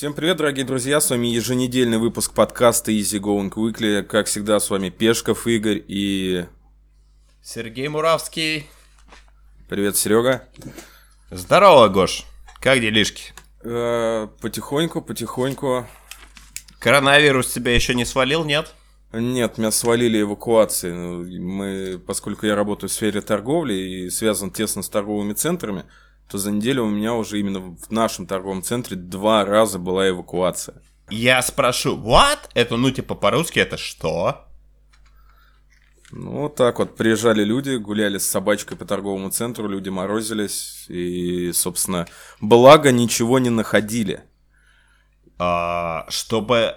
Всем привет, дорогие друзья, с вами еженедельный выпуск подкаста Easy Going Weekly. Как всегда, с вами Пешков Игорь и... Сергей Муравский. Привет, Серега. Здорово, Гош. Как делишки? Э, потихоньку, потихоньку. Коронавирус тебя еще не свалил, нет? Нет, меня свалили эвакуации. Ну, Мы, поскольку я работаю в сфере торговли и связан тесно с торговыми центрами, то за неделю у меня уже именно в нашем торговом центре два раза была эвакуация. Я спрошу, what? Это, ну, типа, по-русски это что? Ну, вот так вот приезжали люди, гуляли с собачкой по торговому центру, люди морозились и, собственно, благо ничего не находили. А, чтобы...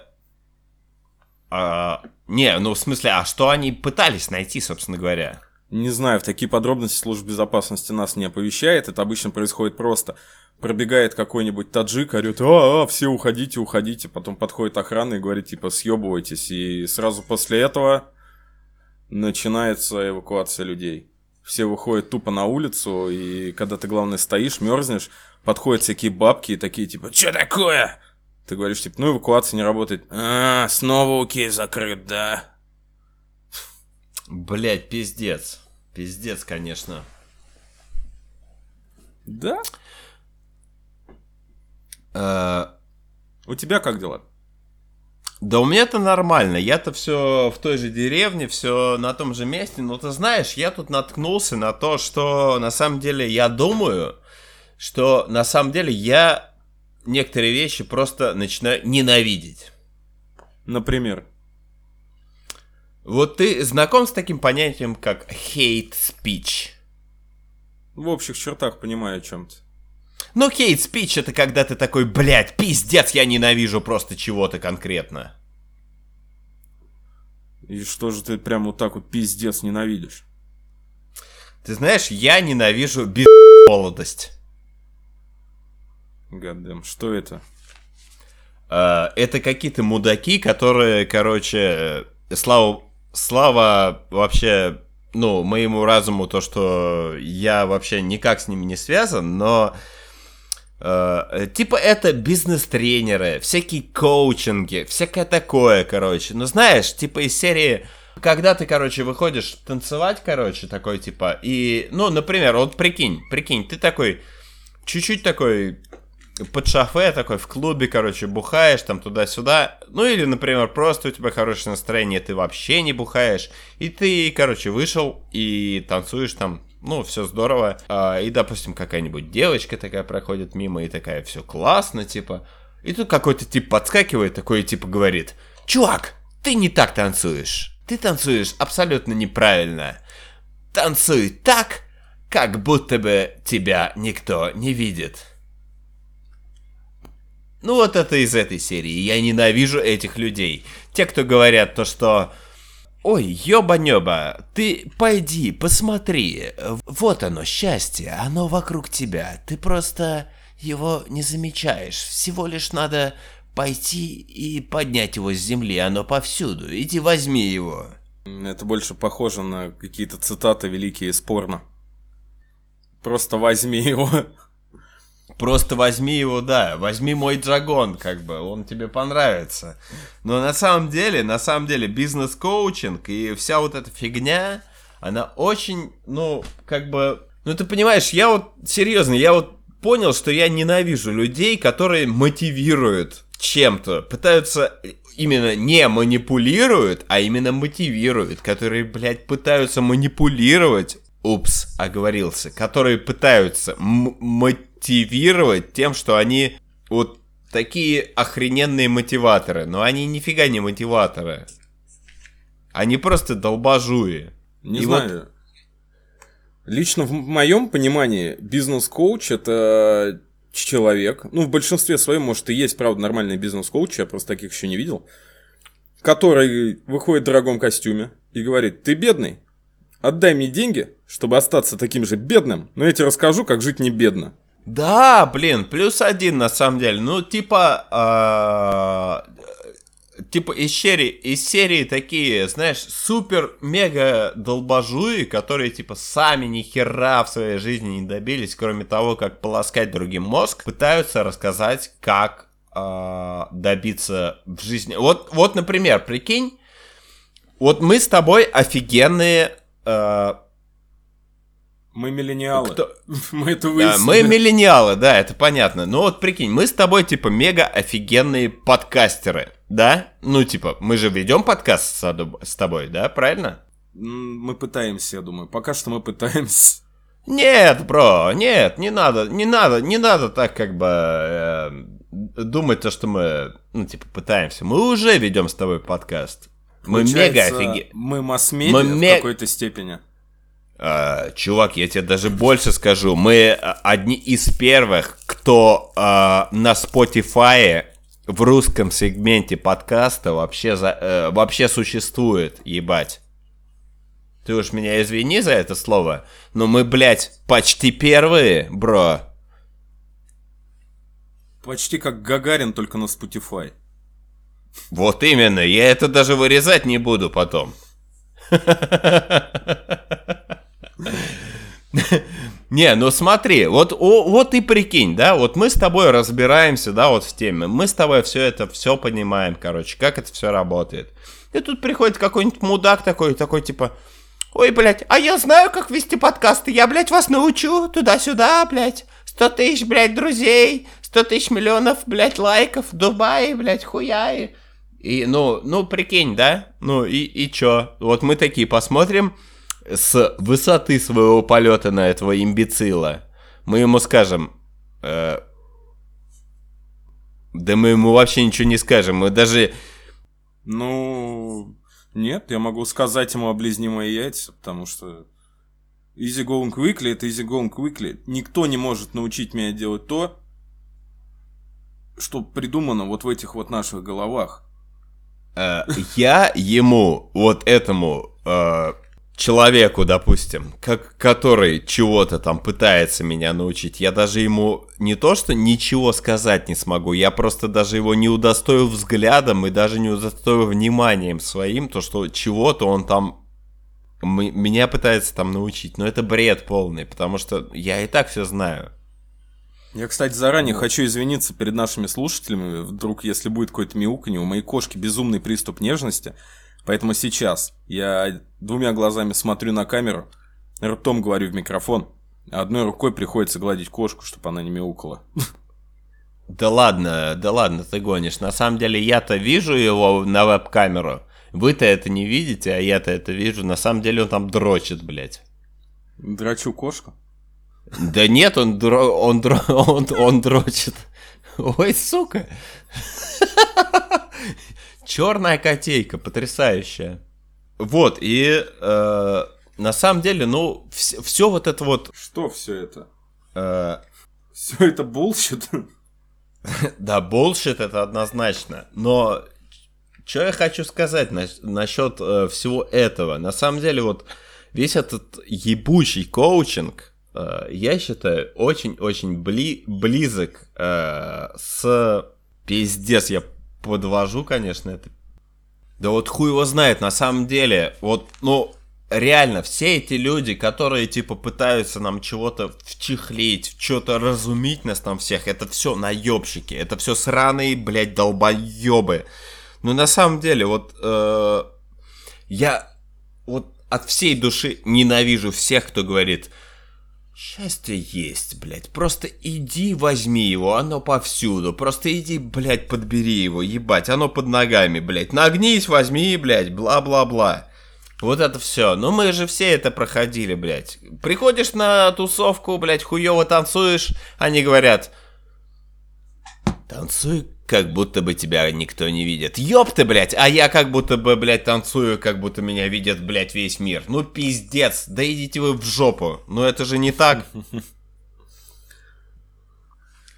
а, не, ну, в смысле, а что они пытались найти, собственно говоря? Не знаю, в такие подробности служба безопасности нас не оповещает. Это обычно происходит просто. Пробегает какой-нибудь таджик, орет, а, а, все уходите, уходите. Потом подходит охрана и говорит, типа, съебывайтесь. И сразу после этого начинается эвакуация людей. Все выходят тупо на улицу, и когда ты, главное, стоишь, мерзнешь, подходят всякие бабки и такие, типа, что такое? Ты говоришь, типа, ну, эвакуация не работает. А, снова окей закрыт, да. Блять, пиздец. Пиздец, конечно. Да? Э, У тебя как дела? Да у меня-то нормально, я-то все в той же деревне, все на том же месте, но ты знаешь, я тут наткнулся на то, что на самом деле я думаю, что на самом деле я некоторые вещи просто начинаю ненавидеть. Например. Вот ты знаком с таким понятием, как hate speech? В общих чертах понимаю о чем ты. Ну, hate speech это когда ты такой, блядь, пиздец, я ненавижу просто чего-то конкретно. И что же ты прям вот так вот пиздец ненавидишь? Ты знаешь, я ненавижу без молодость. Гаддем, что это? Э, это какие-то мудаки, которые, короче, э, слава, слава вообще, ну, моему разуму, то, что я вообще никак с ними не связан, но э, типа это бизнес-тренеры, всякие коучинги, всякое такое, короче. Ну, знаешь, типа из серии... Когда ты, короче, выходишь танцевать, короче, такой, типа, и, ну, например, вот прикинь, прикинь, ты такой, чуть-чуть такой под шофе такой в клубе, короче, бухаешь там туда-сюда. Ну или, например, просто у тебя хорошее настроение, ты вообще не бухаешь. И ты, короче, вышел и танцуешь там, ну, все здорово. А, и, допустим, какая-нибудь девочка такая проходит мимо и такая, все классно, типа. И тут какой-то тип подскакивает, такой типа говорит, чувак, ты не так танцуешь. Ты танцуешь абсолютно неправильно. Танцуй так, как будто бы тебя никто не видит. Ну вот это из этой серии. Я ненавижу этих людей. Те, кто говорят то, что... Ой, ёба-нёба, ты пойди, посмотри. Вот оно, счастье, оно вокруг тебя. Ты просто его не замечаешь. Всего лишь надо пойти и поднять его с земли. Оно повсюду. Иди возьми его. Это больше похоже на какие-то цитаты великие из порно. Просто возьми его. Просто возьми его, да, возьми мой Джагон, как бы, он тебе понравится. Но на самом деле, на самом деле, бизнес-коучинг и вся вот эта фигня, она очень, ну, как бы... Ну, ты понимаешь, я вот, серьезно, я вот понял, что я ненавижу людей, которые мотивируют чем-то, пытаются именно не манипулируют, а именно мотивируют, которые, блядь, пытаются манипулировать, упс, оговорился, которые пытаются м- мотивировать тем, что они вот такие охрененные мотиваторы, но они нифига не мотиваторы. Они просто долбажуи. Не И знаю. Лично в моем понимании бизнес-коуч это человек, ну в большинстве своем, может и есть, правда, нормальный бизнес-коуч, я просто таких еще не видел, который выходит в дорогом костюме и говорит, ты бедный, отдай мне деньги, чтобы остаться таким же бедным, но я тебе расскажу, как жить не бедно. Да, блин, плюс один на самом деле. Ну, типа, а, типа из серии, из серии такие, знаешь, супер-мега долбажуи, которые, типа, сами ни хера в своей жизни не добились, кроме того, как полоскать другим мозг, пытаются рассказать, как а, добиться в жизни. Вот, вот, например, прикинь, вот мы с тобой офигенные. а, Мы миллениалы. Кто- Мы это да, выяснили. мы миллениалы, да, это понятно. Но вот прикинь, мы с тобой типа мега офигенные подкастеры, да? Ну типа, мы же ведем подкаст с, тобой, да, правильно? Мы пытаемся, я думаю. Пока что мы пытаемся. Нет, бро, нет, не надо, не надо, не надо так как бы э, думать то, что мы, ну, типа, пытаемся. Мы уже ведем с тобой подкаст. Мы мега Получается, офиге... Мы масс-медиа Мы в ме- какой-то степени. А, чувак, я тебе даже больше скажу. Мы а, одни из первых, кто а, на Spotify в русском сегменте подкаста вообще, за, э, вообще существует, ебать. Ты уж меня извини за это слово, но мы, блядь, почти первые, бро. Почти как Гагарин, только на Spotify. Вот именно, я это даже вырезать не буду потом. Не, ну смотри, вот, о- вот и прикинь, да, вот мы с тобой разбираемся, да, вот в теме, мы с тобой все это, все понимаем, короче, как это все работает. И тут приходит какой-нибудь мудак такой, такой типа, ой, блядь, а я знаю, как вести подкасты, я, блядь, вас научу, туда-сюда, блядь, 100 тысяч, блядь, друзей, 100 тысяч миллионов, блядь, лайков, в Дубае, блядь, хуяи. И, ну, ну, прикинь, да? Ну, и, и чё? Вот мы такие посмотрим с высоты своего полета на этого имбецила. Мы ему скажем... э, да мы ему вообще ничего не скажем. Мы даже... Ну, нет, я могу сказать ему облизни мои яйца, потому что easy going quickly это easy going quickly. Никто не может научить меня делать то, что придумано вот в этих вот наших головах. э, я ему, вот этому э, человеку, допустим, как, который чего-то там пытается меня научить, я даже ему не то, что ничего сказать не смогу, я просто даже его не удостою взглядом и даже не удостою вниманием своим, то, что чего-то он там меня пытается там научить. Но это бред полный, потому что я и так все знаю. Я, кстати, заранее хочу извиниться перед нашими слушателями. Вдруг, если будет какое-то мяуканье, у моей кошки безумный приступ нежности. Поэтому сейчас я двумя глазами смотрю на камеру, ртом говорю в микрофон, а одной рукой приходится гладить кошку, чтобы она не мяукала. Да ладно, да ладно, ты гонишь. На самом деле я-то вижу его на веб-камеру. Вы-то это не видите, а я-то это вижу. На самом деле он там дрочит, блядь. Драчу кошку. Да нет, он, дро... он, дро... он, он дрочит. Ой, сука. Черная котейка, потрясающая. Вот, и э, на самом деле, ну, все вот это вот... Что все это? э, Все это bullshit? Да, bullshit это однозначно. Но что я хочу сказать нас- насчет э, всего этого? На самом деле, вот весь этот ебучий коучинг, э, я считаю, очень-очень бли- близок э, с... Пиздец, я подвожу, конечно, это... Да вот хуй его знает, на самом деле, вот, ну, реально, все эти люди, которые, типа, пытаются нам чего-то вчехлить, что-то разумить нас там всех, это все наебщики, это все сраные, блядь, долбоебы. Но на самом деле, вот, э, я вот от всей души ненавижу всех, кто говорит, счастье есть, блядь, просто иди возьми его, оно повсюду, просто иди, блядь, подбери его, ебать, оно под ногами, блядь, нагнись, возьми, блядь, бла-бла-бла. Вот это все. Ну мы же все это проходили, блядь. Приходишь на тусовку, блядь, хуево танцуешь, они говорят, танцуй, как будто бы тебя никто не видит. Ёб ты, блядь, а я как будто бы, блядь, танцую, как будто меня видит, блядь, весь мир. Ну пиздец, да идите вы в жопу. Ну это же не так.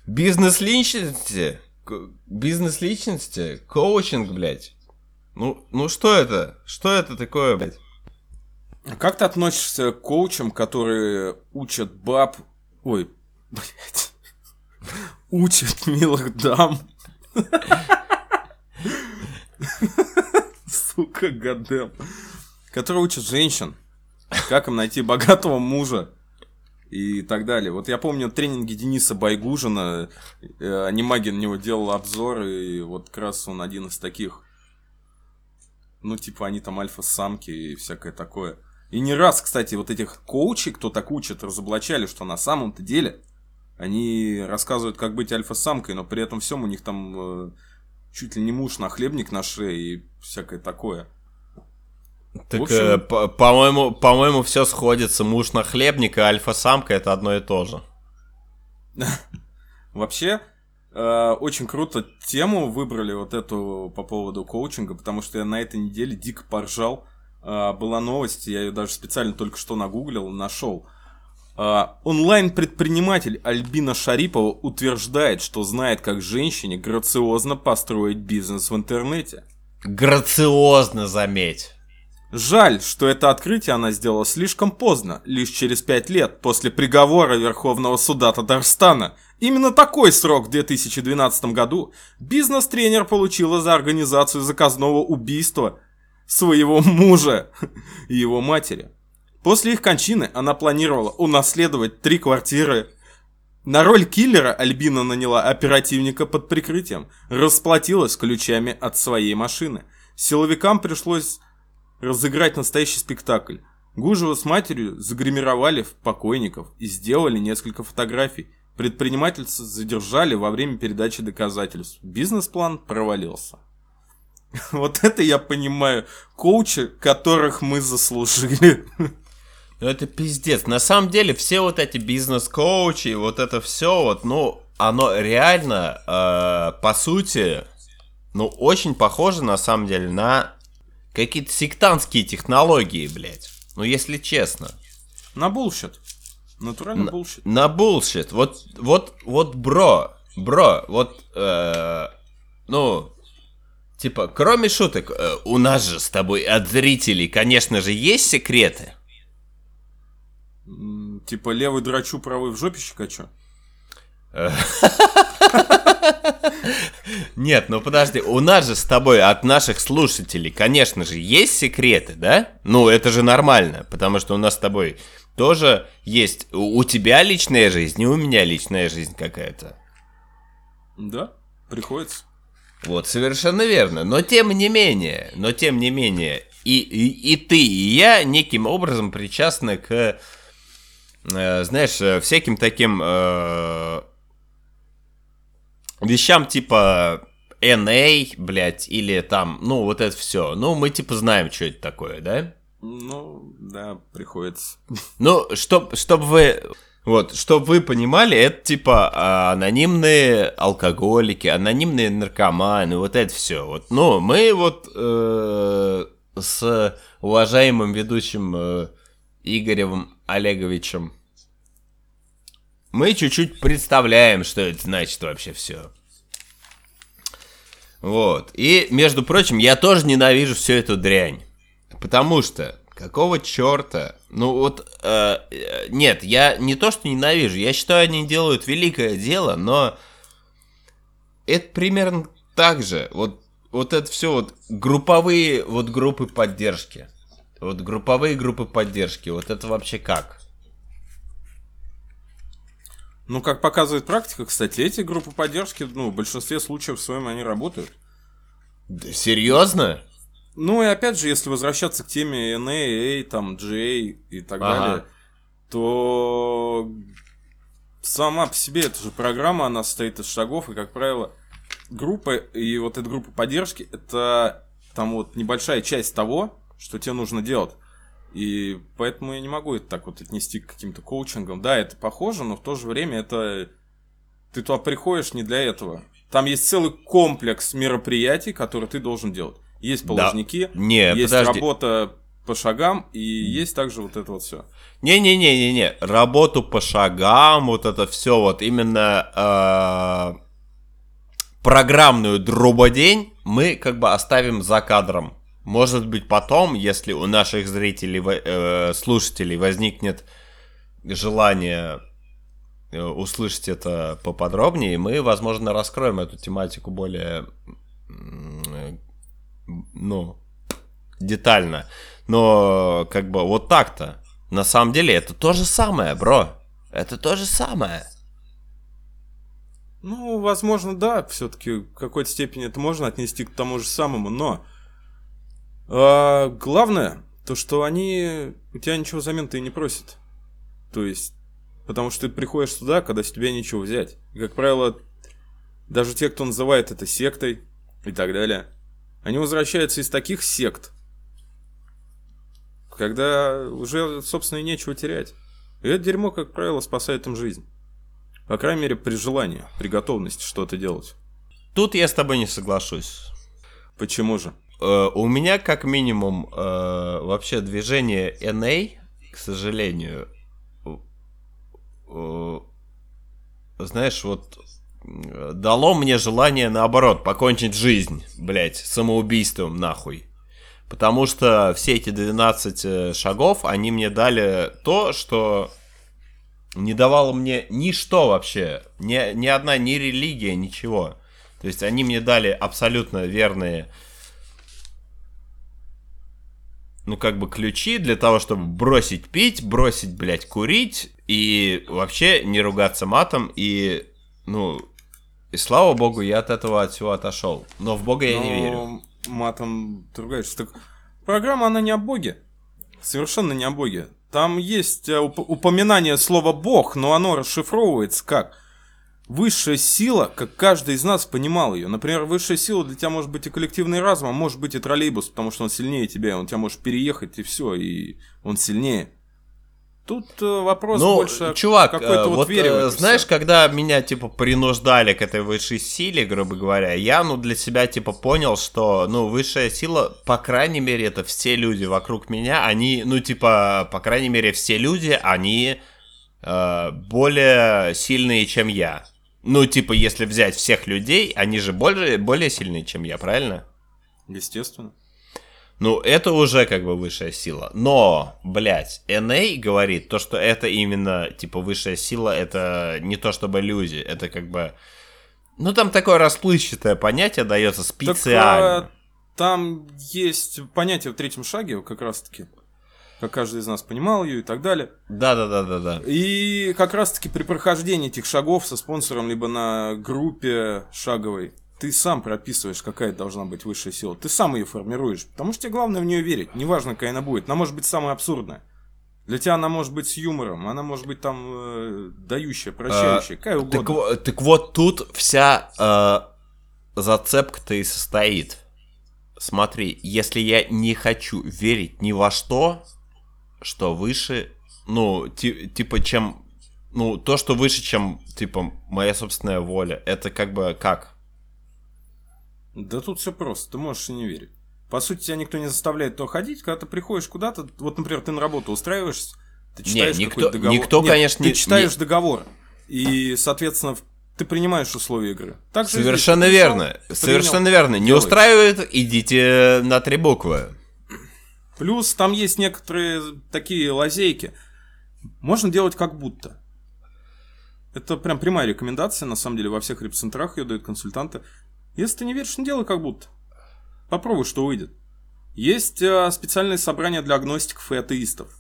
Бизнес-личности, к- бизнес-личности, коучинг, блядь. Ну, ну что это? Что это такое, блядь? А Как ты относишься к коучам, которые учат баб... Ой, блядь. Учат милых дам. Сука, гадем. Которые учат женщин. Как им найти богатого мужа. и так далее. Вот я помню тренинги Дениса Байгужина, э, Анимагин на него делал обзор, и вот как раз он один из таких. Ну, типа, они там альфа-самки и всякое такое. И не раз, кстати, вот этих коучей, кто так учит, разоблачали, что на самом-то деле они рассказывают, как быть альфа-самкой, но при этом всем у них там э, чуть ли не муж на хлебник на шее и всякое такое. Так, общем- э, по- по-моему, по-моему, все сходится. Муж на хлебник и альфа-самка это одно и то же. Вообще, э, очень круто тему выбрали вот эту по поводу коучинга, потому что я на этой неделе дико поржал. Э, была новость, я ее даже специально только что нагуглил, нашел. Э, онлайн-предприниматель Альбина Шарипова утверждает, что знает, как женщине грациозно построить бизнес в интернете. Грациозно, заметь. Жаль, что это открытие она сделала слишком поздно, лишь через пять лет после приговора Верховного суда Татарстана. Именно такой срок в 2012 году бизнес-тренер получила за организацию заказного убийства своего мужа и его матери. После их кончины она планировала унаследовать три квартиры. На роль киллера Альбина наняла оперативника под прикрытием, расплатилась ключами от своей машины. Силовикам пришлось разыграть настоящий спектакль. Гужева с матерью загримировали в покойников и сделали несколько фотографий. Предпринимательца задержали во время передачи доказательств. Бизнес-план провалился. Вот это я понимаю. Коучи, которых мы заслужили. Ну это пиздец. На самом деле все вот эти бизнес-коучи, вот это все вот, ну, оно реально, э, по сути, ну, очень похоже на самом деле на какие-то сектантские технологии, блядь. Ну, если честно. На bullshit. Натурально На- bullshit. На bullshit. Вот, вот, вот, бро, бро, вот, э, ну, типа, кроме шуток, э, у нас же с тобой от зрителей, конечно же, есть секреты. Типа левый драчу, правый в жопищик, а чё? Нет, ну подожди, у нас же с тобой от наших слушателей, конечно же, есть секреты, да? Ну, это же нормально, потому что у нас с тобой тоже есть... У у тебя личная жизнь, и у меня личная жизнь какая-то. Да, приходится. Вот, совершенно верно. Но тем не менее, но тем не менее, и, и, и ты, и я неким образом причастны к, э, знаешь, э, всяким таким э, вещам типа NA, блядь, или там, ну, вот это все. Ну, мы типа знаем, что это такое, да? Ну, да, приходится. Ну, чтоб, чтоб вы... Вот, чтобы вы понимали, это типа а, анонимные алкоголики, анонимные наркоманы, вот это все. Вот, ну, мы вот э, с уважаемым ведущим э, Игорем Олеговичем мы чуть-чуть представляем, что это значит вообще все. Вот. И, между прочим, я тоже ненавижу всю эту дрянь. Потому что, какого черта? Ну вот, э, э, нет, я не то что ненавижу, я считаю, они делают великое дело, но это примерно так же. Вот, вот это все вот групповые вот группы поддержки. Вот групповые группы поддержки, вот это вообще как? Ну, как показывает практика, кстати, эти группы поддержки, ну, в большинстве случаев в своем они работают. Да серьезно? Ну, и опять же, если возвращаться к теме NA, A, там, J и так Ага. далее, то сама по себе эта же программа, она состоит из шагов, и, как правило, группа, и вот эта группа поддержки, это там вот небольшая часть того, что тебе нужно делать. И поэтому я не могу это так вот отнести к каким-то коучингам. Да, это похоже, но в то же время это... Ты туда приходишь не для этого. Там есть целый комплекс мероприятий, которые ты должен делать. Есть Да. положники, Не, есть подожди. работа по шагам, и есть также вот это вот все. Не-не-не-не-не, работу по шагам, вот это все, вот именно э, программную дрободень мы как бы оставим за кадром. Может быть потом, если у наших зрителей, э, слушателей возникнет желание э, услышать это поподробнее, мы, возможно, раскроем эту тематику более, э, ну, детально. Но как бы вот так-то. На самом деле это то же самое, бро. Это то же самое. Ну, возможно, да, все-таки в какой-то степени это можно отнести к тому же самому, но а, главное, то, что они у тебя ничего взамен-то и не просят. То есть, потому что ты приходишь сюда, когда с тебя ничего взять. И, как правило, даже те, кто называет это сектой и так далее, они возвращаются из таких сект, когда уже, собственно, и нечего терять. И это дерьмо, как правило, спасает им жизнь. По крайней мере, при желании, при готовности что-то делать. Тут я с тобой не соглашусь. Почему же? Э, у меня, как минимум, э, вообще движение NA, к сожалению, э, знаешь, вот дало мне желание, наоборот, покончить жизнь, блять, самоубийством, нахуй. Потому что все эти 12 шагов, они мне дали то, что не давало мне ничто вообще. Ни, ни одна, ни религия, ничего. То есть они мне дали абсолютно верные ну, как бы ключи для того, чтобы бросить пить, бросить, блядь, курить и вообще не ругаться матом и, ну, и слава богу, я от этого от всего отошел. Но в бога я Но не верю. матом ругаешься. Так программа, она не о боге. Совершенно не о боге. Там есть э, уп- упоминание слова бог, но оно расшифровывается как – высшая сила, как каждый из нас понимал ее. Например, высшая сила для тебя может быть и коллективный разум, а может быть и троллейбус, потому что он сильнее тебя, и он тебя может переехать, и все, и он сильнее. Тут э, вопрос ну, больше чувак, какой-то э, вот, вот вере. Э, знаешь, когда меня типа принуждали к этой высшей силе, грубо говоря, я ну для себя типа понял, что ну высшая сила, по крайней мере, это все люди вокруг меня, они ну типа по крайней мере все люди, они э, более сильные, чем я. Ну, типа, если взять всех людей, они же более, более сильные, чем я, правильно? Естественно. Ну, это уже как бы высшая сила. Но, блядь, NA а говорит то, что это именно, типа, высшая сила, это не то чтобы люди, это как бы... Ну, там такое расплывчатое понятие дается специально. Так, а, там есть понятие в третьем шаге, как раз-таки как каждый из нас понимал ее и так далее. Да, да, да, да, да. И как раз-таки при прохождении этих шагов со спонсором, либо на группе шаговой, ты сам прописываешь, какая должна быть высшая сила. Ты сам ее формируешь, потому что тебе главное в нее верить. Неважно, какая она будет. Она может быть самая абсурдная. Для тебя она может быть с юмором, она может быть там э, дающая, прощающая, а, какая угодно. Так, так вот тут вся э, зацепка-то и состоит. Смотри, если я не хочу верить ни во что, что выше, ну, ти, типа, чем, ну, то, что выше, чем, типа, моя собственная воля, это как бы как? Да тут все просто, ты можешь и не верить. По сути, тебя никто не заставляет то ходить, когда ты приходишь куда-то, вот, например, ты на работу устраиваешься, ты читаешь Нет, никто, договор. Никто, Нет, конечно, ты читаешь не... договор, и, соответственно, ты принимаешь условия игры. Так Совершенно здесь, верно. Принял, Совершенно верно. Не устраивает, идите на три буквы. Плюс там есть некоторые такие лазейки. Можно делать как будто. Это прям прямая рекомендация, на самом деле, во всех репцентрах ее дают консультанты. Если ты не веришь, не делай как будто. Попробуй, что выйдет. Есть э, специальные собрания для агностиков и атеистов.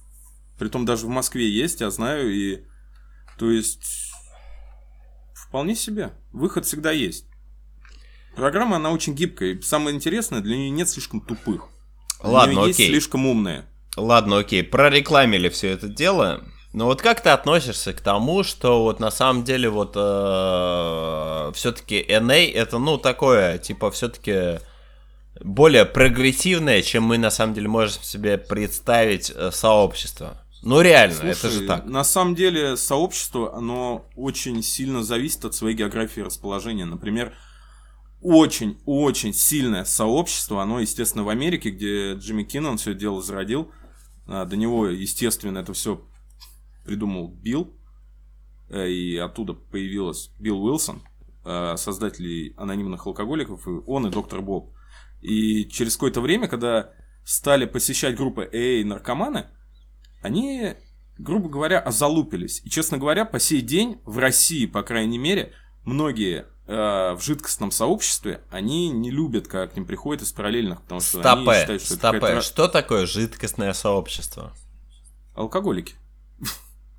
Притом даже в Москве есть, я знаю, и... То есть... Вполне себе. Выход всегда есть. Программа, она очень гибкая. И самое интересное, для нее нет слишком тупых. Ладно, окей. есть слишком умные. Ладно, окей, прорекламили все это дело. Но вот как ты относишься к тому, что вот на самом деле вот э, все-таки NA это ну такое, типа все-таки более прогрессивное, чем мы на самом деле можем себе представить э, сообщество. Ну реально, Слушай, это же так. На самом деле сообщество, оно очень сильно зависит от своей географии расположения. Например, очень-очень сильное сообщество. Оно, естественно, в Америке, где Джимми Киннон все дело зародил. А, до него, естественно, это все придумал Билл. Э, и оттуда появилась Билл Уилсон, э, создатель анонимных алкоголиков, и он и доктор Боб. И через какое-то время, когда стали посещать группы AA наркоманы, они, грубо говоря, озалупились. И, честно говоря, по сей день в России, по крайней мере, многие э, в жидкостном сообществе, они не любят, когда к ним приходят из параллельных, потому что стопэ, они считают, что стопэ. это Что такое жидкостное сообщество? Алкоголики.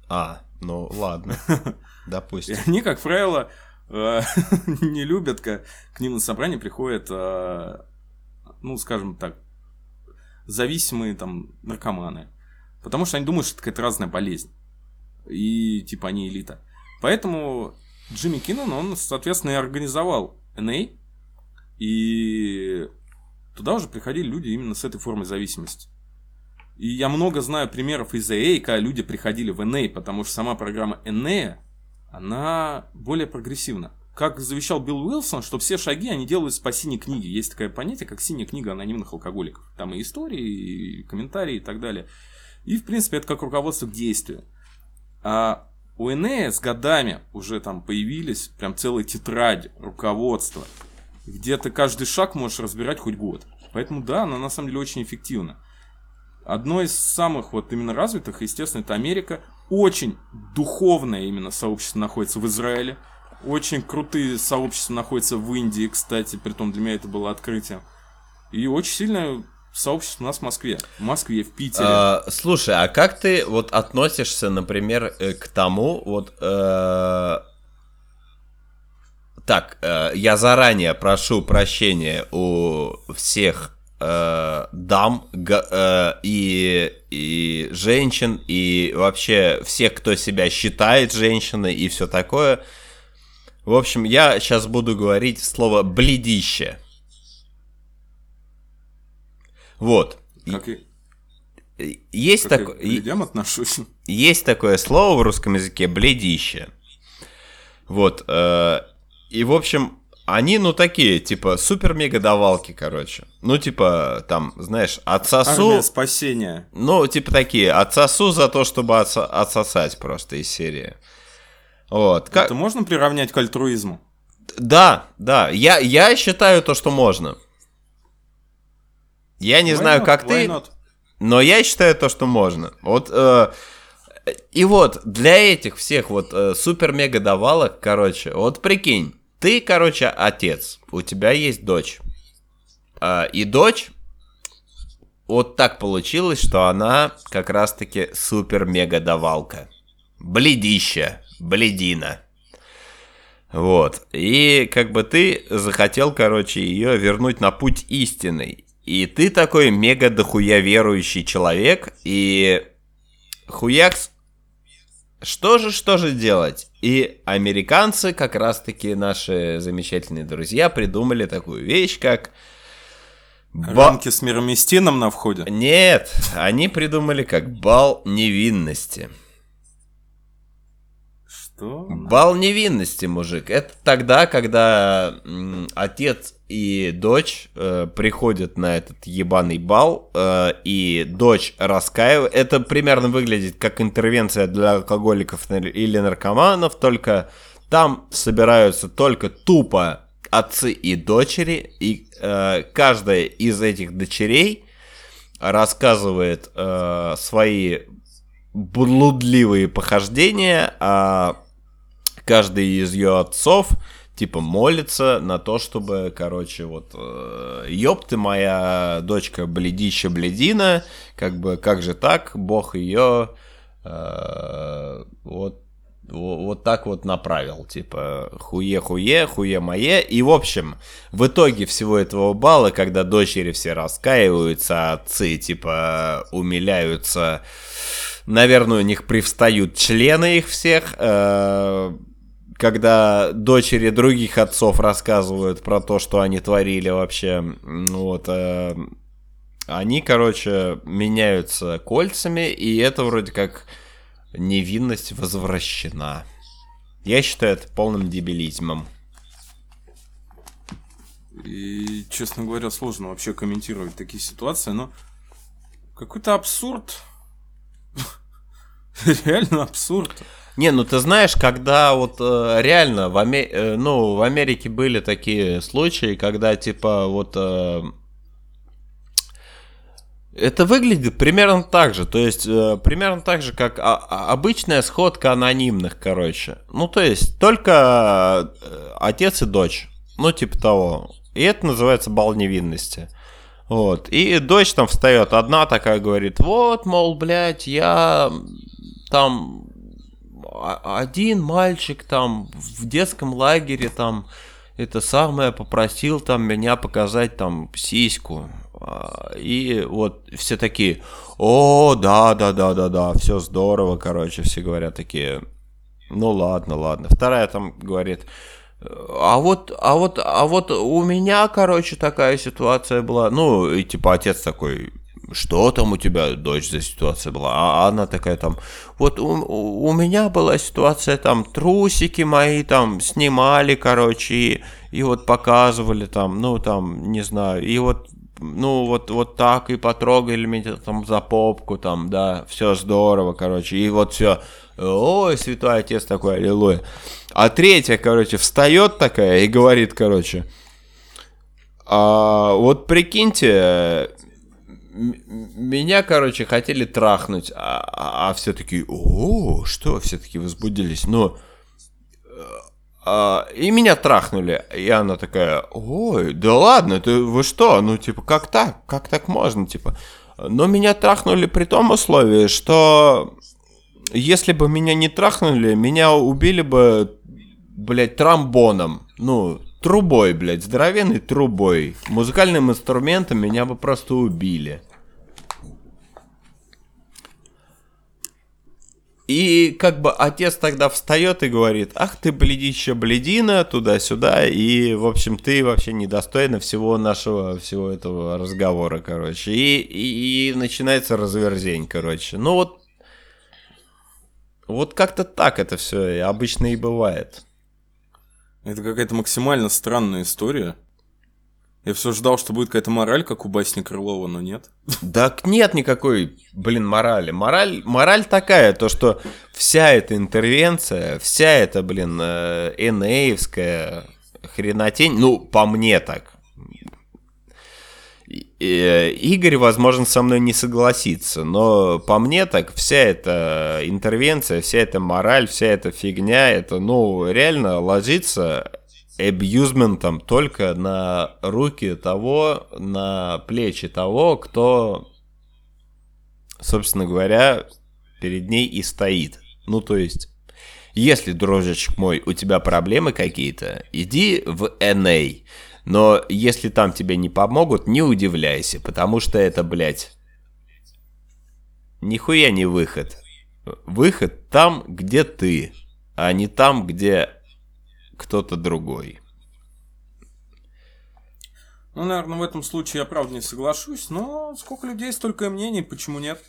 А, Ну, ладно. Допустим. И они, как правило, э, не любят, как к ним на собрание приходят, э, ну, скажем так, зависимые там наркоманы. Потому что они думают, что это какая-то разная болезнь. И типа они элита. Поэтому Джимми Киннон, он, соответственно, и организовал NA. И туда уже приходили люди именно с этой формой зависимости. И я много знаю примеров из AA, когда люди приходили в NA, потому что сама программа NA, она более прогрессивна. Как завещал Билл Уилсон, что все шаги они делают по синей книге. Есть такое понятие, как синяя книга анонимных алкоголиков. Там и истории, и комментарии и так далее. И, в принципе, это как руководство к действию. А у Энея с годами уже там появились прям целые тетради, руководства, где ты каждый шаг можешь разбирать хоть год. Поэтому да, она на самом деле очень эффективна. Одно из самых вот именно развитых, естественно, это Америка. Очень духовное именно сообщество находится в Израиле. Очень крутые сообщества находятся в Индии, кстати, при том для меня это было открытием. И очень сильное сообщество у нас в Москве. В Москве, в Питере. А, слушай, а как ты вот относишься, например, э, к тому, вот... Э... Так, э, я заранее прошу прощения у всех э, дам э, и, и женщин, и вообще всех, кто себя считает женщиной и все такое. В общем, я сейчас буду говорить слово «бледище». Вот. Как и... Есть, как так... я отношусь. есть такое слово в русском языке «бледище». Вот. Э, и, в общем, они, ну, такие, типа, супер-мега-давалки, короче. Ну, типа, там, знаешь, отсосу... Армия спасения. Ну, типа такие, отсосу за то, чтобы отсо- отсосать просто из серии. Вот. Как... Это можно приравнять к альтруизму? Да, да. Я, я считаю то, что можно. Я не Why знаю, not? как Why ты, not? но я считаю то, что можно. Вот э, и вот для этих всех вот э, супер-мега давалок, короче, вот прикинь, ты, короче, отец, у тебя есть дочь, А, и дочь вот так получилось, что она как раз-таки супер-мега давалка, бледища, бледина. Вот. И как бы ты захотел, короче, ее вернуть на путь истинный. И ты такой мега дохуя верующий человек, и хуякс, что же, что же делать? И американцы, как раз-таки наши замечательные друзья, придумали такую вещь, как... ба- Рамки с мироместином на входе. Нет, они придумали как бал невинности. Что? Бал невинности, мужик. Это тогда, когда отец и дочь э, приходят на этот ебаный бал, э, и дочь раскаивает. Это примерно выглядит как интервенция для алкоголиков или наркоманов, только там собираются только тупо отцы и дочери, и э, каждая из этих дочерей рассказывает э, свои блудливые похождения, а каждый из ее отцов типа молится на то, чтобы, короче, вот, э, ёб ты моя дочка бледища бледина, как бы, как же так, бог ее э, вот во- вот так вот направил, типа, хуе-хуе, хуе-мое. И, в общем, в итоге всего этого балла, когда дочери все раскаиваются, а отцы, типа, умиляются, наверное, у них привстают члены их всех, э, когда дочери других отцов рассказывают про то, что они творили вообще, ну вот, э, они, короче, меняются кольцами, и это вроде как невинность возвращена. Я считаю это полным дебилизмом. И, честно говоря, сложно вообще комментировать такие ситуации, но какой-то абсурд. Реально абсурд. Не, ну ты знаешь, когда вот э, реально в, Аме- э, ну, в Америке были такие случаи, когда типа вот э, это выглядит примерно так же, то есть э, примерно так же, как а- обычная сходка анонимных, короче. Ну то есть только э, отец и дочь, ну типа того. И это называется бал невинности. Вот. И дочь там встает одна такая, говорит, вот, мол, блядь, я там а- один мальчик там в детском лагере там это самое попросил там меня показать там сиську. А, И вот все такие, о, да, да, да, да, да, все здорово, короче, все говорят такие, ну ладно, ладно. Вторая там говорит, а вот, а вот, а вот у меня, короче, такая ситуация была. Ну, и типа отец такой, что там у тебя, дочь, за ситуация была? А она такая там, вот у, у меня была ситуация там, трусики мои там снимали, короче, и, и вот показывали там, ну там, не знаю, и вот ну, вот, вот так и потрогали меня там за попку, там, да, все здорово, короче, и вот все, ой, святой отец такой, аллилуйя. А третья, короче, встает такая и говорит, короче, а, вот прикиньте, меня, короче, хотели трахнуть, а, а, а все такие, о, что, все таки возбудились, но... А, и меня трахнули. И она такая, ой, да ладно, ты, вы что? Ну, типа, как так? Как так можно? Типа, но меня трахнули при том условии, что если бы меня не трахнули, меня убили бы, блядь, тромбоном. Ну, трубой, блядь, здоровенной трубой. Музыкальным инструментом меня бы просто убили. И как бы отец тогда встает и говорит, ах ты бледища бледина, туда-сюда, и, в общем, ты вообще недостойна всего нашего, всего этого разговора, короче. И, и, и начинается разверзень, короче. Ну вот, вот как-то так это все обычно и бывает. Это какая-то максимально странная история. Я все ждал, что будет какая-то мораль, как у басни Крылова, но нет. Так нет никакой, блин, морали. Мораль, мораль такая, то что вся эта интервенция, вся эта, блин, э, энеевская хренотень, ну, по мне так. Э, Игорь, возможно, со мной не согласится, но по мне так вся эта интервенция, вся эта мораль, вся эта фигня, это, ну, реально ложится абьюзментом только на руки того, на плечи того, кто, собственно говоря, перед ней и стоит. Ну, то есть, если, дружочек мой, у тебя проблемы какие-то, иди в NA. Но если там тебе не помогут, не удивляйся, потому что это, блядь, нихуя не выход. Выход там, где ты, а не там, где кто-то другой. Ну, наверное, в этом случае я правда не соглашусь, но сколько людей, столько и мнений, почему нет?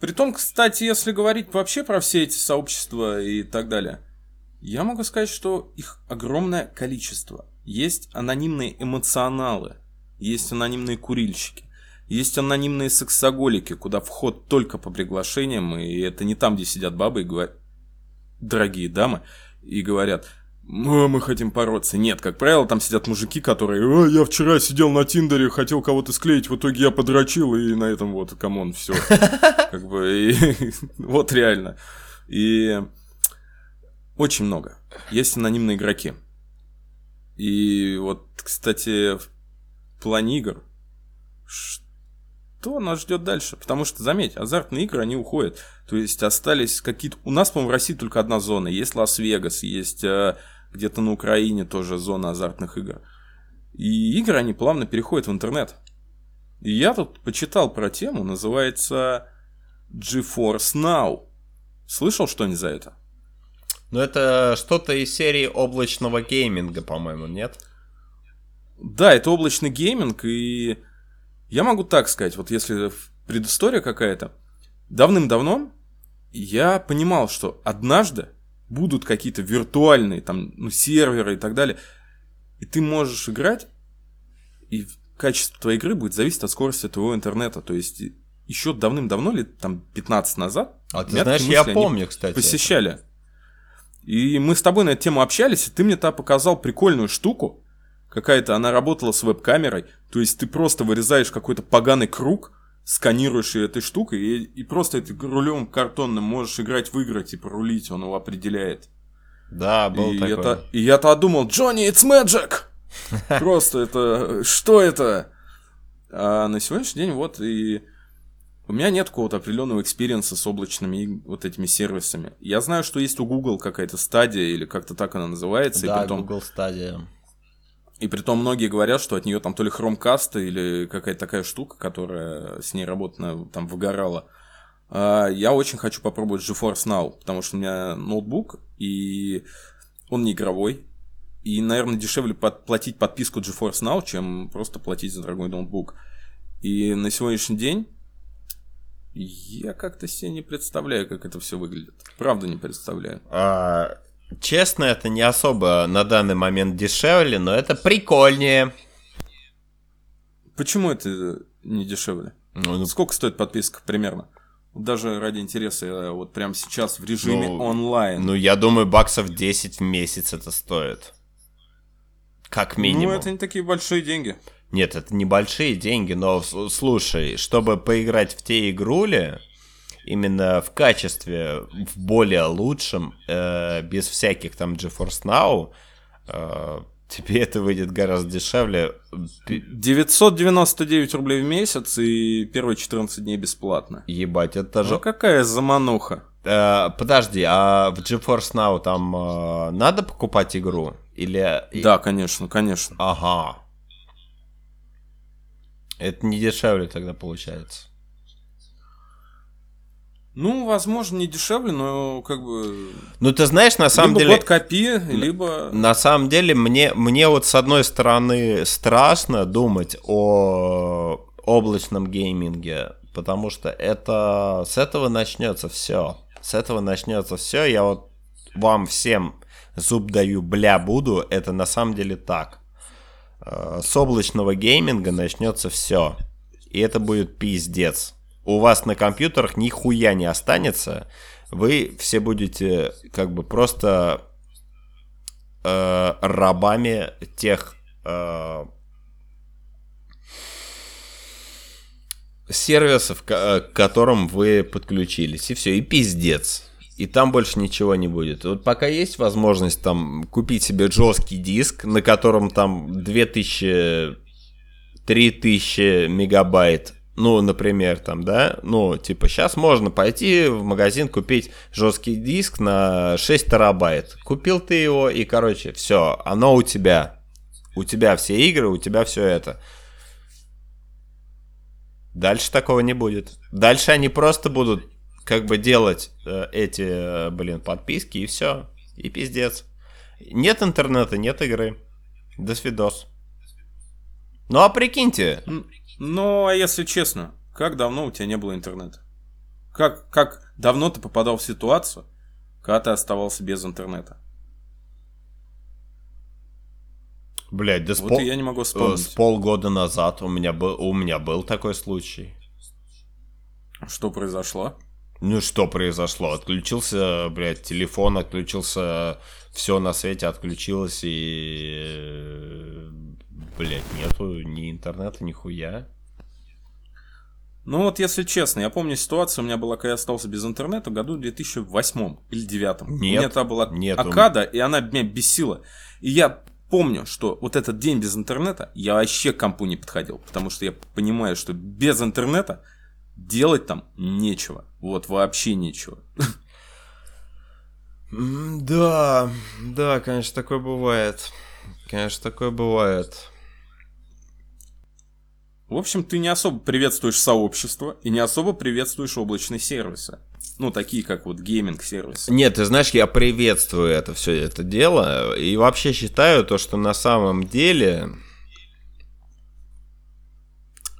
Притом, кстати, если говорить вообще про все эти сообщества и так далее, я могу сказать, что их огромное количество. Есть анонимные эмоционалы, есть анонимные курильщики, есть анонимные сексоголики, куда вход только по приглашениям, и это не там, где сидят бабы и говорят, дорогие дамы, и говорят, «Мы- мы хотим бороться. Нет, как правило, там сидят мужики, которые, «А, я вчера сидел на Тиндере, хотел кого-то склеить, в итоге я подрочил, и на этом вот, come on, все. Как бы, вот реально. И очень много. Есть анонимные игроки. И вот, кстати, в плане игр, что нас ждет дальше? Потому что, заметь, азартные игры, они уходят. То есть остались какие-то... У нас, по-моему, в России только одна зона. Есть Лас-Вегас, есть э, где-то на Украине тоже зона азартных игр. И игры, они плавно переходят в интернет. И я тут почитал про тему, называется GeForce Now. Слышал что-нибудь за это? Ну, это что-то из серии облачного гейминга, по-моему, нет? Да, это облачный гейминг, и я могу так сказать, вот если предыстория какая-то, давным-давно я понимал, что однажды будут какие-то виртуальные там, ну, серверы и так далее, и ты можешь играть, и качество твоей игры будет зависеть от скорости твоего интернета. То есть еще давным-давно, лет там 15 назад, А ты знаешь, я мысли, они помню, кстати. посещали. И мы с тобой на эту тему общались, и ты мне тогда показал прикольную штуку. Какая-то она работала с веб-камерой. То есть ты просто вырезаешь какой-то поганый круг, сканируешь этой штукой, и, и просто этим рулем картонным можешь играть в игры, типа рулить, он его определяет. Да, был и, такой. это, и я тогда думал, Джонни, it's magic! Просто это, что это? А на сегодняшний день вот и у меня нет какого-то определенного experience а с облачными вот этими сервисами. Я знаю, что есть у Google какая-то Stadia, или как-то так она называется. Да, и притом, Google Stadia. И при том многие говорят, что от нее там то ли Chromecast или какая-то такая штука, которая с ней работа там выгорала. А, я очень хочу попробовать GeForce Now, потому что у меня ноутбук, и он не игровой. И, наверное, дешевле платить подписку GeForce Now, чем просто платить за дорогой ноутбук. И на сегодняшний день я как-то себе не представляю, как это все выглядит. Правда не представляю. А, честно, это не особо на данный момент дешевле, но это прикольнее. Почему это не дешевле? Ну, ну... Сколько стоит подписка примерно? Даже ради интереса, я вот прямо сейчас в режиме ну, онлайн. Ну, я думаю, баксов 10 в месяц это стоит. Как минимум. Ну, это не такие большие деньги. Нет, это небольшие деньги, но слушай, чтобы поиграть в те игрули, именно в качестве, в более лучшем, э, без всяких там GeForce Now, э, тебе это выйдет гораздо дешевле. 999 рублей в месяц и первые 14 дней бесплатно. Ебать, это же... Ну какая замануха. Э, подожди, а в GeForce Now там э, надо покупать игру? Или... Да, конечно, конечно. Ага. Это не дешевле тогда получается. Ну, возможно, не дешевле, но как бы... Ну, ты знаешь, на самом либо деле... Либо копи, либо... На самом деле, мне, мне вот с одной стороны страшно думать о облачном гейминге, потому что это... С этого начнется все. С этого начнется все. Я вот вам всем зуб даю, бля, буду. Это на самом деле так. Э, с облачного гейминга начнется все. И это будет пиздец. У вас на компьютерах нихуя не останется. Вы все будете как бы просто э, рабами тех э, сервисов, к, к которым вы подключились. И все, и пиздец и там больше ничего не будет. Вот пока есть возможность там купить себе жесткий диск, на котором там 2000 3000 мегабайт, ну, например, там, да, ну, типа, сейчас можно пойти в магазин купить жесткий диск на 6 терабайт. Купил ты его, и, короче, все, оно у тебя. У тебя все игры, у тебя все это. Дальше такого не будет. Дальше они просто будут как бы делать э, эти, э, блин, подписки и все. И пиздец. Нет интернета, нет игры. До свидос. Ну а прикиньте. Ну, а если честно, как давно у тебя не было интернета? Как, как давно ты попадал в ситуацию, когда ты оставался без интернета? Блять, да вот с, пол... я не могу вспомнить. с полгода назад у меня был, у меня был такой случай. Что произошло? Ну что произошло? Отключился, блядь, телефон, отключился, все на свете отключилось и, блядь, нету ни интернета, ни хуя. Ну вот, если честно, я помню ситуацию, у меня была, когда я остался без интернета в году 2008 или 2009. Нет, у меня там была нет, Акада, и она меня бесила. И я помню, что вот этот день без интернета, я вообще к компу не подходил, потому что я понимаю, что без интернета делать там нечего. Вот вообще нечего. Да, да, конечно, такое бывает. Конечно, такое бывает. В общем, ты не особо приветствуешь сообщество и не особо приветствуешь облачные сервисы. Ну, такие как вот гейминг-сервисы. Нет, ты знаешь, я приветствую это все это дело. И вообще считаю то, что на самом деле...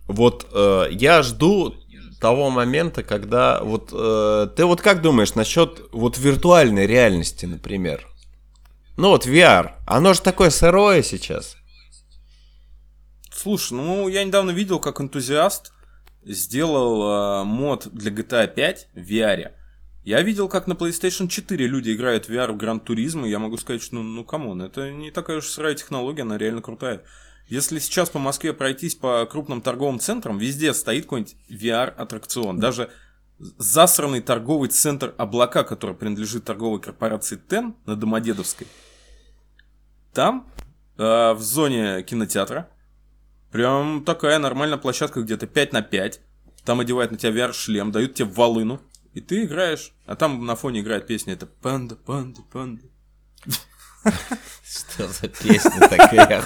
Вот э, я жду того момента, когда вот э, ты вот как думаешь насчет вот виртуальной реальности, например? Ну вот VR, оно же такое сырое сейчас. Слушай, ну я недавно видел, как энтузиаст сделал э, мод для GTA 5 в VR. Я видел, как на PlayStation 4 люди играют в VR в Gran Turismo, и я могу сказать, что ну, ну come on, это не такая уж сырая технология, она реально крутая. Если сейчас по Москве пройтись по крупным торговым центрам, везде стоит какой-нибудь VR-аттракцион. Даже засранный торговый центр «Облака», который принадлежит торговой корпорации ТЕН на Домодедовской. Там, э, в зоне кинотеатра, прям такая нормальная площадка где-то 5 на 5 там одевают на тебя VR-шлем, дают тебе волыну, и ты играешь. А там на фоне играет песня, это «Панда, панда, панда». Что за песня такая,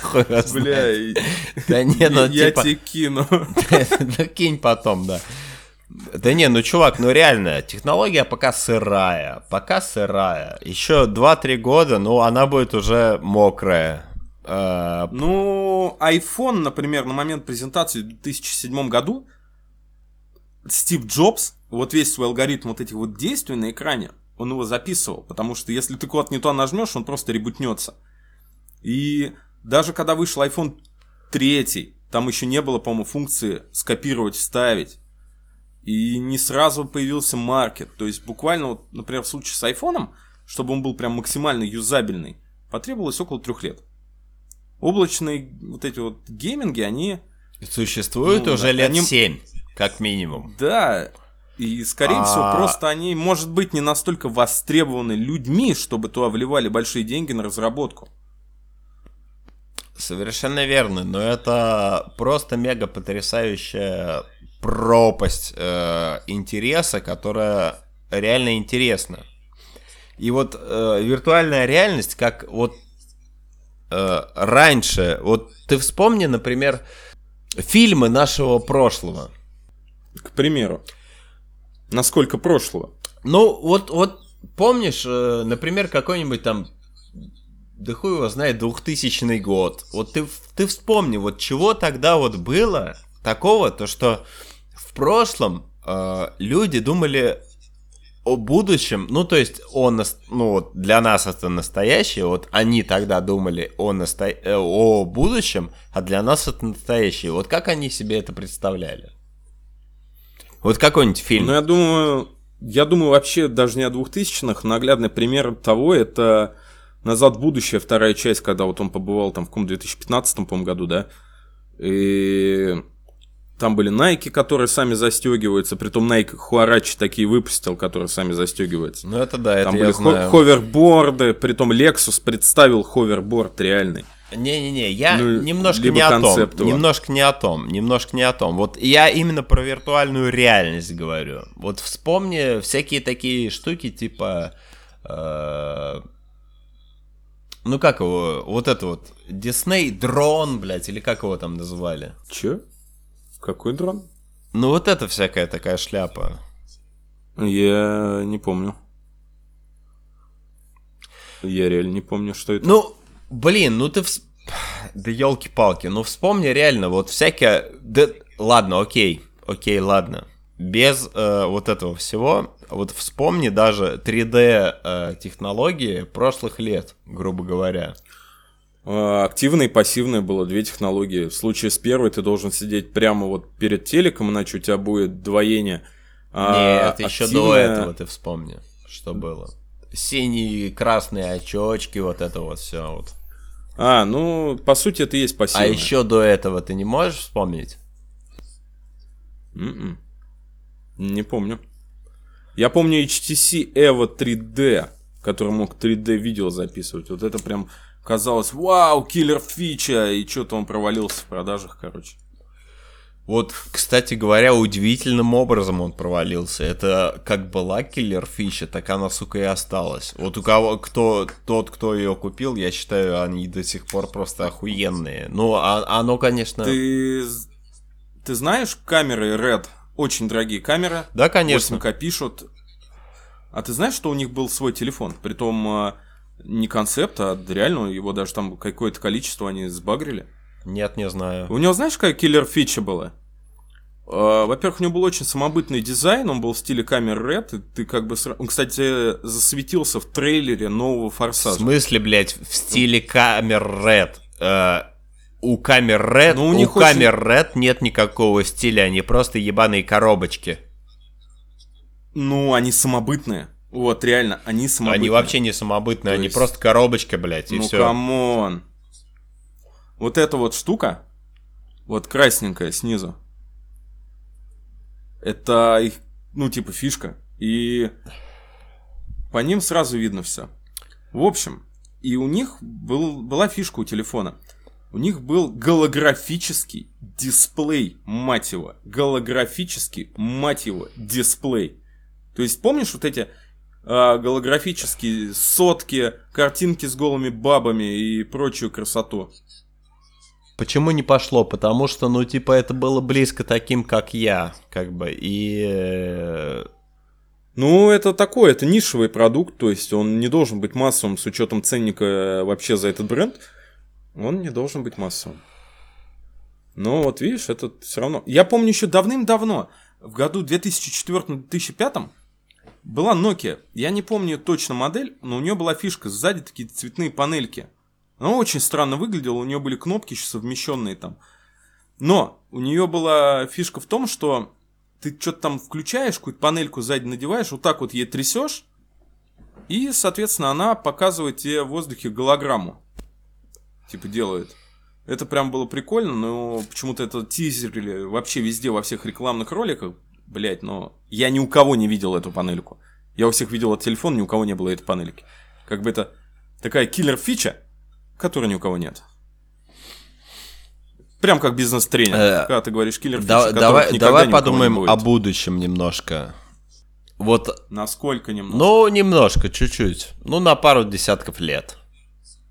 Бля, Да не, ну я типа... тебе кину. Да кинь потом, да. Да не, ну чувак, ну реально, технология пока сырая, пока сырая. Еще 2-3 года, ну она будет уже мокрая. Э, Ну, iPhone, например, на момент презентации в 2007 году Стив Джобс, вот весь свой алгоритм вот этих вот действий на экране, он его записывал, потому что если ты куда-то не то нажмешь, он просто ребутнется. И даже когда вышел iPhone 3, там еще не было, по-моему, функции скопировать, вставить. И не сразу появился маркет. То есть буквально, вот, например, в случае с айфоном, чтобы он был прям максимально юзабельный, потребовалось около трех лет. Облачные вот эти вот гейминги, они, существует Ну, уже да, лет они- 7, как минимум. да, и скорее А- всего просто они, может быть, не настолько востребованы людьми, чтобы туда вливали большие деньги на разработку. Совершенно верно, но это просто мега потрясающая пропасть э, интереса, которая реально интересна. И вот э, виртуальная реальность, как вот э, раньше, вот ты вспомни, например, фильмы нашего прошлого. К примеру. Насколько прошлого? Ну, вот, вот помнишь, э, например, какой-нибудь там, да хуй его знает, 2000 год. Вот ты, ты вспомни, вот чего тогда вот было такого, то что в прошлом э, люди думали о будущем, ну, то есть о, нас- ну, вот для нас это настоящее, вот они тогда думали о, насто... э, о будущем, а для нас это настоящее. Вот как они себе это представляли? Вот какой-нибудь фильм. Ну, я думаю, я думаю, вообще даже не о двухтысячных. Наглядный пример того, это «Назад в будущее», вторая часть, когда вот он побывал там в каком 2015, по-моему, году, да? И там были Nike, которые сами застегиваются, притом Nike Хуарачи такие выпустил, которые сами застегиваются. Ну, это да, это Там я были хо- знаю. ховерборды, притом Lexus представил ховерборд реальный. Не-не-не, я Ну, немножко не о том. его. Немножко не о том. Немножко не о том. Вот я именно про виртуальную реальность говорю. Вот вспомни всякие такие штуки, типа. э, ну как его, вот это вот, Дисней дрон, блядь, или как его там называли? Чё? Какой дрон? Ну вот это всякая такая шляпа. Я не помню. Я реально не помню, что это. Ну, блин, ну ты... вс- Да елки-палки, ну вспомни реально, вот всякие... Да, ладно, окей, окей, ладно. Без э, вот этого всего, вот вспомни даже 3D э, технологии прошлых лет, грубо говоря. А, Активное и пассивное было две технологии. В случае с первой ты должен сидеть прямо вот перед телеком, иначе у тебя будет двоение. А Нет, еще до этого ты вспомни, что было. Синие, красные очечки, вот это вот все вот. А, ну, по сути, это и есть А пассивное. еще до этого ты не можешь вспомнить? М-м. Не помню. Я помню HTC Evo 3D, который мог 3D видео записывать. Вот это прям казалось, вау, киллер фича, и что-то он провалился в продажах, короче. Вот, кстати говоря, удивительным образом он провалился. Это как была киллер фича, так она, сука, и осталась. Вот у кого, кто, тот, кто ее купил, я считаю, они до сих пор просто охуенные. Ну, а, оно, конечно... Ты, ты знаешь камеры Red? Очень дорогие камеры. Да, конечно. 8К пишут. А ты знаешь, что у них был свой телефон? Притом а, не концепт, а реально его даже там какое-то количество они сбагрили. Нет, не знаю. У него знаешь, какая киллер фича была? А, Во-первых, у него был очень самобытный дизайн, он был в стиле камер Red, и ты как бы... Он, кстати, засветился в трейлере нового В Форсажа. смысле, блядь, в стиле камер Red? Э, у камер Red, Ну, у у, камер Red нет никакого стиля, они просто ебаные коробочки. Ну, они самобытные. Вот, реально, они самобытные. Они вообще не самобытные, То они есть- просто коробочка, блядь, и ну, все. come on. Вот эта вот штука, вот красненькая снизу, это их, ну, типа фишка. И по ним сразу видно все. В общем, и у них был, была фишка у телефона. У них был голографический дисплей, мать его. Голографический, мать его, дисплей. То есть, помнишь вот эти а, голографические сотки, картинки с голыми бабами и прочую красоту? Почему не пошло? Потому что, ну, типа, это было близко таким, как я, как бы, и... э, Ну, это такой, это нишевый продукт, то есть он не должен быть массовым с учетом ценника э, вообще за этот бренд. Он не должен быть массовым. Но вот видишь, это все равно... Я помню еще давным-давно, в году 2004-2005, была Nokia. Я не помню точно модель, но у нее была фишка. Сзади такие цветные панельки. Она очень странно выглядела, у нее были кнопки еще совмещенные там. Но у нее была фишка в том, что ты что-то там включаешь, какую-то панельку сзади надеваешь, вот так вот ей трясешь, и, соответственно, она показывает тебе в воздухе голограмму. Типа делает. Это прям было прикольно, но почему-то это тизерили вообще везде, во всех рекламных роликах. Блять, но я ни у кого не видел эту панельку. Я у всех видел этот телефон, ни у кого не было этой панельки. Как бы это такая киллер-фича, которой ни у кого нет. Прям как бизнес-тренер. Э, Когда ты говоришь киллер-фича, да- давай, давай не подумаем о будущем немножко. Вот, Насколько немного. ну, немножко, чуть-чуть. Ну, на пару десятков лет.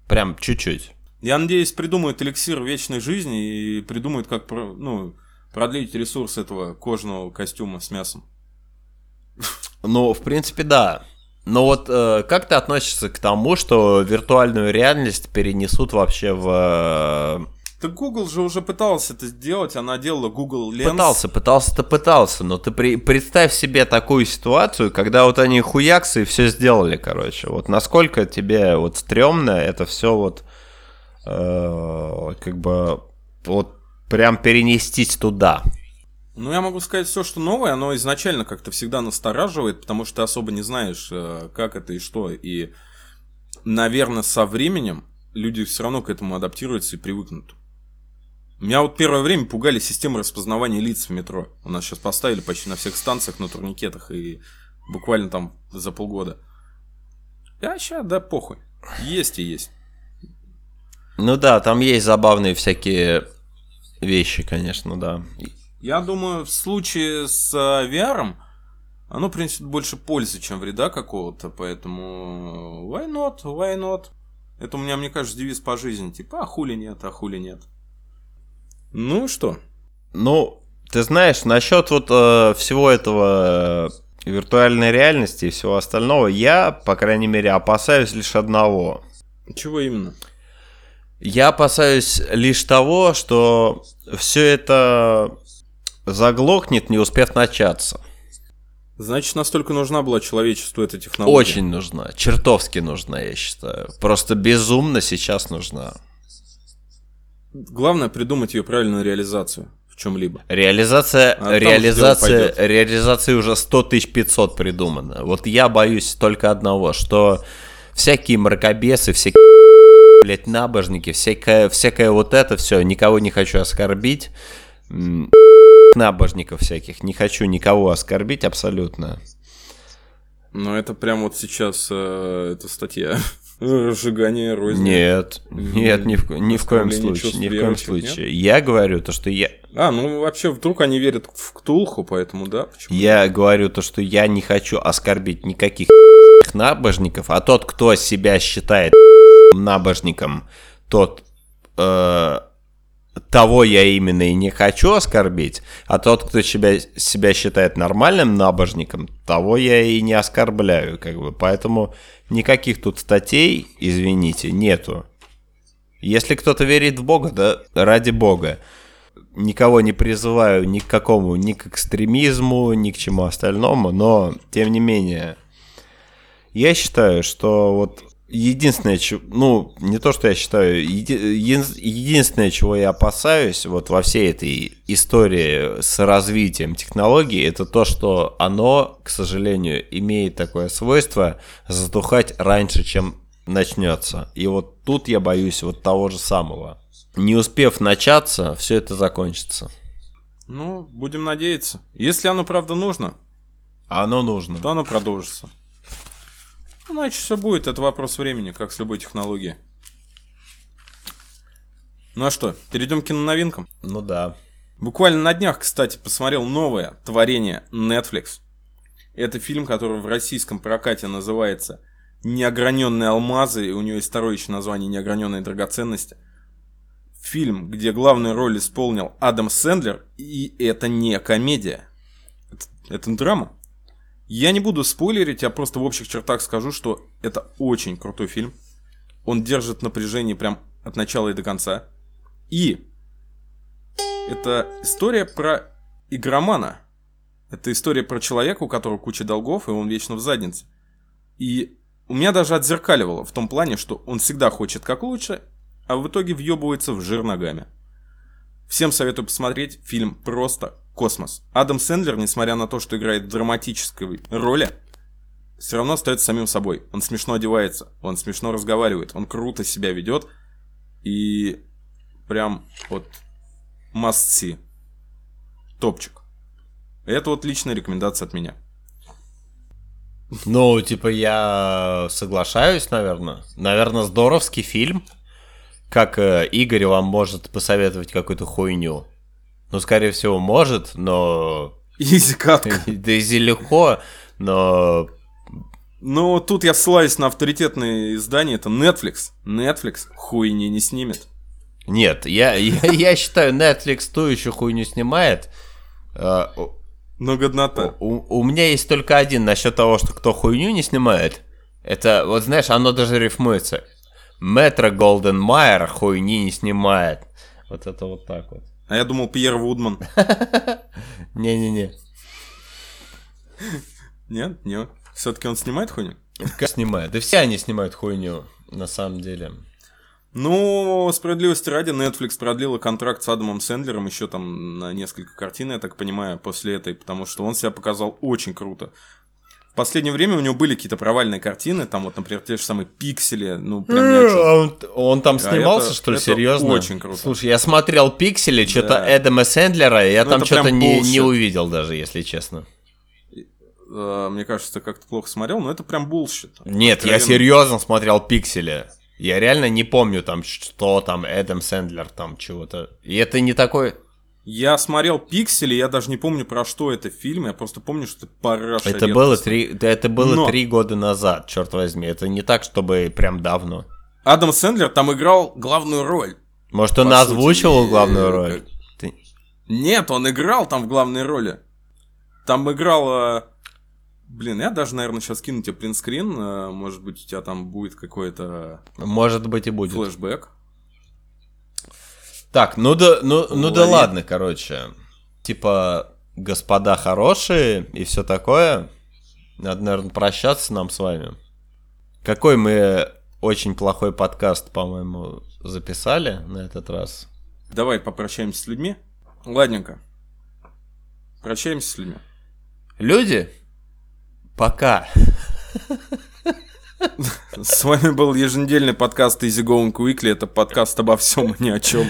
Прям чуть-чуть. Я надеюсь, придумают эликсир вечной жизни и придумают, как ну, продлить ресурс этого кожаного костюма с мясом. Ну, в принципе, да. Но вот э, как ты относишься к тому, что виртуальную реальность перенесут вообще в... Так Google же уже пытался это сделать, она делала Google э, Lens. Пытался, пытался-то пытался, но ты при- представь себе такую ситуацию, когда вот они хуяксы и все сделали, короче. Вот насколько тебе вот стрёмно это все вот э, как бы вот прям перенестись туда. Ну, я могу сказать, все, что новое, оно изначально как-то всегда настораживает, потому что ты особо не знаешь, э, как это и что. И, наверное, со временем люди все равно к этому адаптируются и привыкнут. Меня вот первое время пугали системы распознавания лиц в метро. У нас сейчас поставили почти на всех станциях на турникетах и буквально там за полгода. А сейчас, да, похуй. Есть и есть. Ну да, там есть забавные всякие вещи, конечно, да. Я думаю, в случае с э, VR оно принесет больше пользы, чем вреда какого-то, поэтому why not, why not? Это у меня, мне кажется, девиз по жизни, типа, а хули нет, а хули нет. Ну что, Ну, ты знаешь, насчет вот э, всего этого э, виртуальной реальности и всего остального, я, по крайней мере, опасаюсь лишь одного. чего именно? Я опасаюсь лишь того, что все это заглохнет, не успев начаться. Значит, настолько нужна была человечеству эта технология. Очень нужна, чертовски нужна, я считаю. Просто безумно сейчас нужна. Главное придумать ее правильную реализацию в чем-либо. Реализация, А реализация, реализации уже 100 500 придумано. Вот я боюсь только одного, что всякие мракобесы, всякие блядь, набожники, всякое, всякое вот это все, никого не хочу оскорбить. Набожников всяких, не хочу никого оскорбить абсолютно. Но это прям вот сейчас э, эта статья. Разжигание розни. Нет, нет, ни в, ни в коем случае, ни в коем верующих, нет? случае. Я говорю то, что я, А, ну вообще вдруг они верят в Ктулху, поэтому да, почему? Я говорю то, что я не хочу оскорбить никаких набожников, а тот, кто себя считает набожником, тот э, того я именно и не хочу оскорбить, а тот, кто себя, себя считает нормальным набожником, того я и не оскорбляю, как бы. Поэтому никаких тут статей, извините, нету. Если кто-то верит в Бога, да ради Бога. Никого не призываю ни к какому, ни к экстремизму, ни к чему остальному, но тем не менее, я считаю, что вот единственное, ну, не то, что я считаю, еди- един- единственное, чего я опасаюсь вот во всей этой истории с развитием технологий, это то, что оно, к сожалению, имеет такое свойство затухать раньше, чем начнется. И вот тут я боюсь вот того же самого. Не успев начаться, все это закончится. Ну, будем надеяться. Если оно правда нужно, оно нужно. то оно продолжится. Иначе все будет, это вопрос времени, как с любой технологией. Ну а что, перейдем к киноновинкам? Ну да. Буквально на днях, кстати, посмотрел новое творение Netflix. Это фильм, который в российском прокате называется «Неограненные алмазы», и у него есть второе еще название «Неограненные драгоценности». Фильм, где главную роль исполнил Адам Сэндлер, и это не комедия. Это, это драма. Я не буду спойлерить, я просто в общих чертах скажу, что это очень крутой фильм. Он держит напряжение прям от начала и до конца. И это история про игромана. Это история про человека, у которого куча долгов, и он вечно в заднице. И у меня даже отзеркаливало в том плане, что он всегда хочет как лучше, а в итоге въебывается в жир ногами. Всем советую посмотреть фильм «Просто космос». Адам Сэндлер, несмотря на то, что играет в драматической роли, все равно остается самим собой. Он смешно одевается, он смешно разговаривает, он круто себя ведет. И прям вот must see. Топчик. Это вот личная рекомендация от меня. Ну, типа, я соглашаюсь, наверное. Наверное, здоровский фильм. Как э, Игорь вам может посоветовать какую-то хуйню. Ну, скорее всего, может, но... Изи катка. Да изи легко, но... Ну, тут я ссылаюсь на авторитетное издание, это Netflix. Netflix хуйни не снимет. Нет, я, я, я считаю, Netflix ту еще хуйню снимает. Э, Но годнота. У, у меня есть только один насчет того, что кто хуйню не снимает. Это, вот знаешь, оно даже рифмуется. Метро Голден Майер хуйни не снимает. Вот это вот так вот. А я думал, Пьер Вудман. Не-не-не. Нет, нет. Все-таки он снимает хуйню? Как снимает? Да все они снимают хуйню, на самом деле. Ну, справедливости ради, Netflix продлила контракт с Адамом Сэндлером еще там на несколько картин, я так понимаю, после этой, потому что он себя показал очень круто. В последнее время у него были какие-то провальные картины, там вот, например, те же самые пиксели, ну, прям о чём. Он, он там А снимался, это- что ли, это серьезно? очень круто. Слушай, я смотрел пиксели, что-то Да. Эдама Сэндлера, и я Ну, там что-то не, bullshit. не увидел даже, если честно. Э, Мне кажется, ты как-то плохо смотрел, но это прям bullshit. Нет, я Откровенно. серьезно смотрел пиксели. Я реально не помню там, что там Эдам Сэндлер там чего-то. И это не такой... Я смотрел пиксели, я даже не помню, про что это фильм, я просто помню, что это параша Это было, три, да, это было Но- три года назад, черт возьми. Это не так, чтобы прям давно. Адам Сэндлер там играл главную роль. Может, он По сути, озвучивал и- главную роль? Ты- Нет, он играл там в главной роли. Там играл... э, Блин, я даже, наверное, сейчас кину тебе принтскрин. э, Может быть, у тебя там будет какой-то Может быть и будет. флешбэк. Так, ну да, ну, ну да ладно, короче. Типа, господа хорошие и все такое. Надо, наверное, прощаться нам с вами. Какой мы очень плохой подкаст, по-моему, записали на этот раз. Давай попрощаемся с людьми. Ладненько. Прощаемся с людьми. Люди, пока. С вами был еженедельный подкаст Easy Going Quickly. Это подкаст обо всем и ни о чем.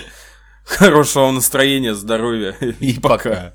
Хорошего настроения, здоровья И пока.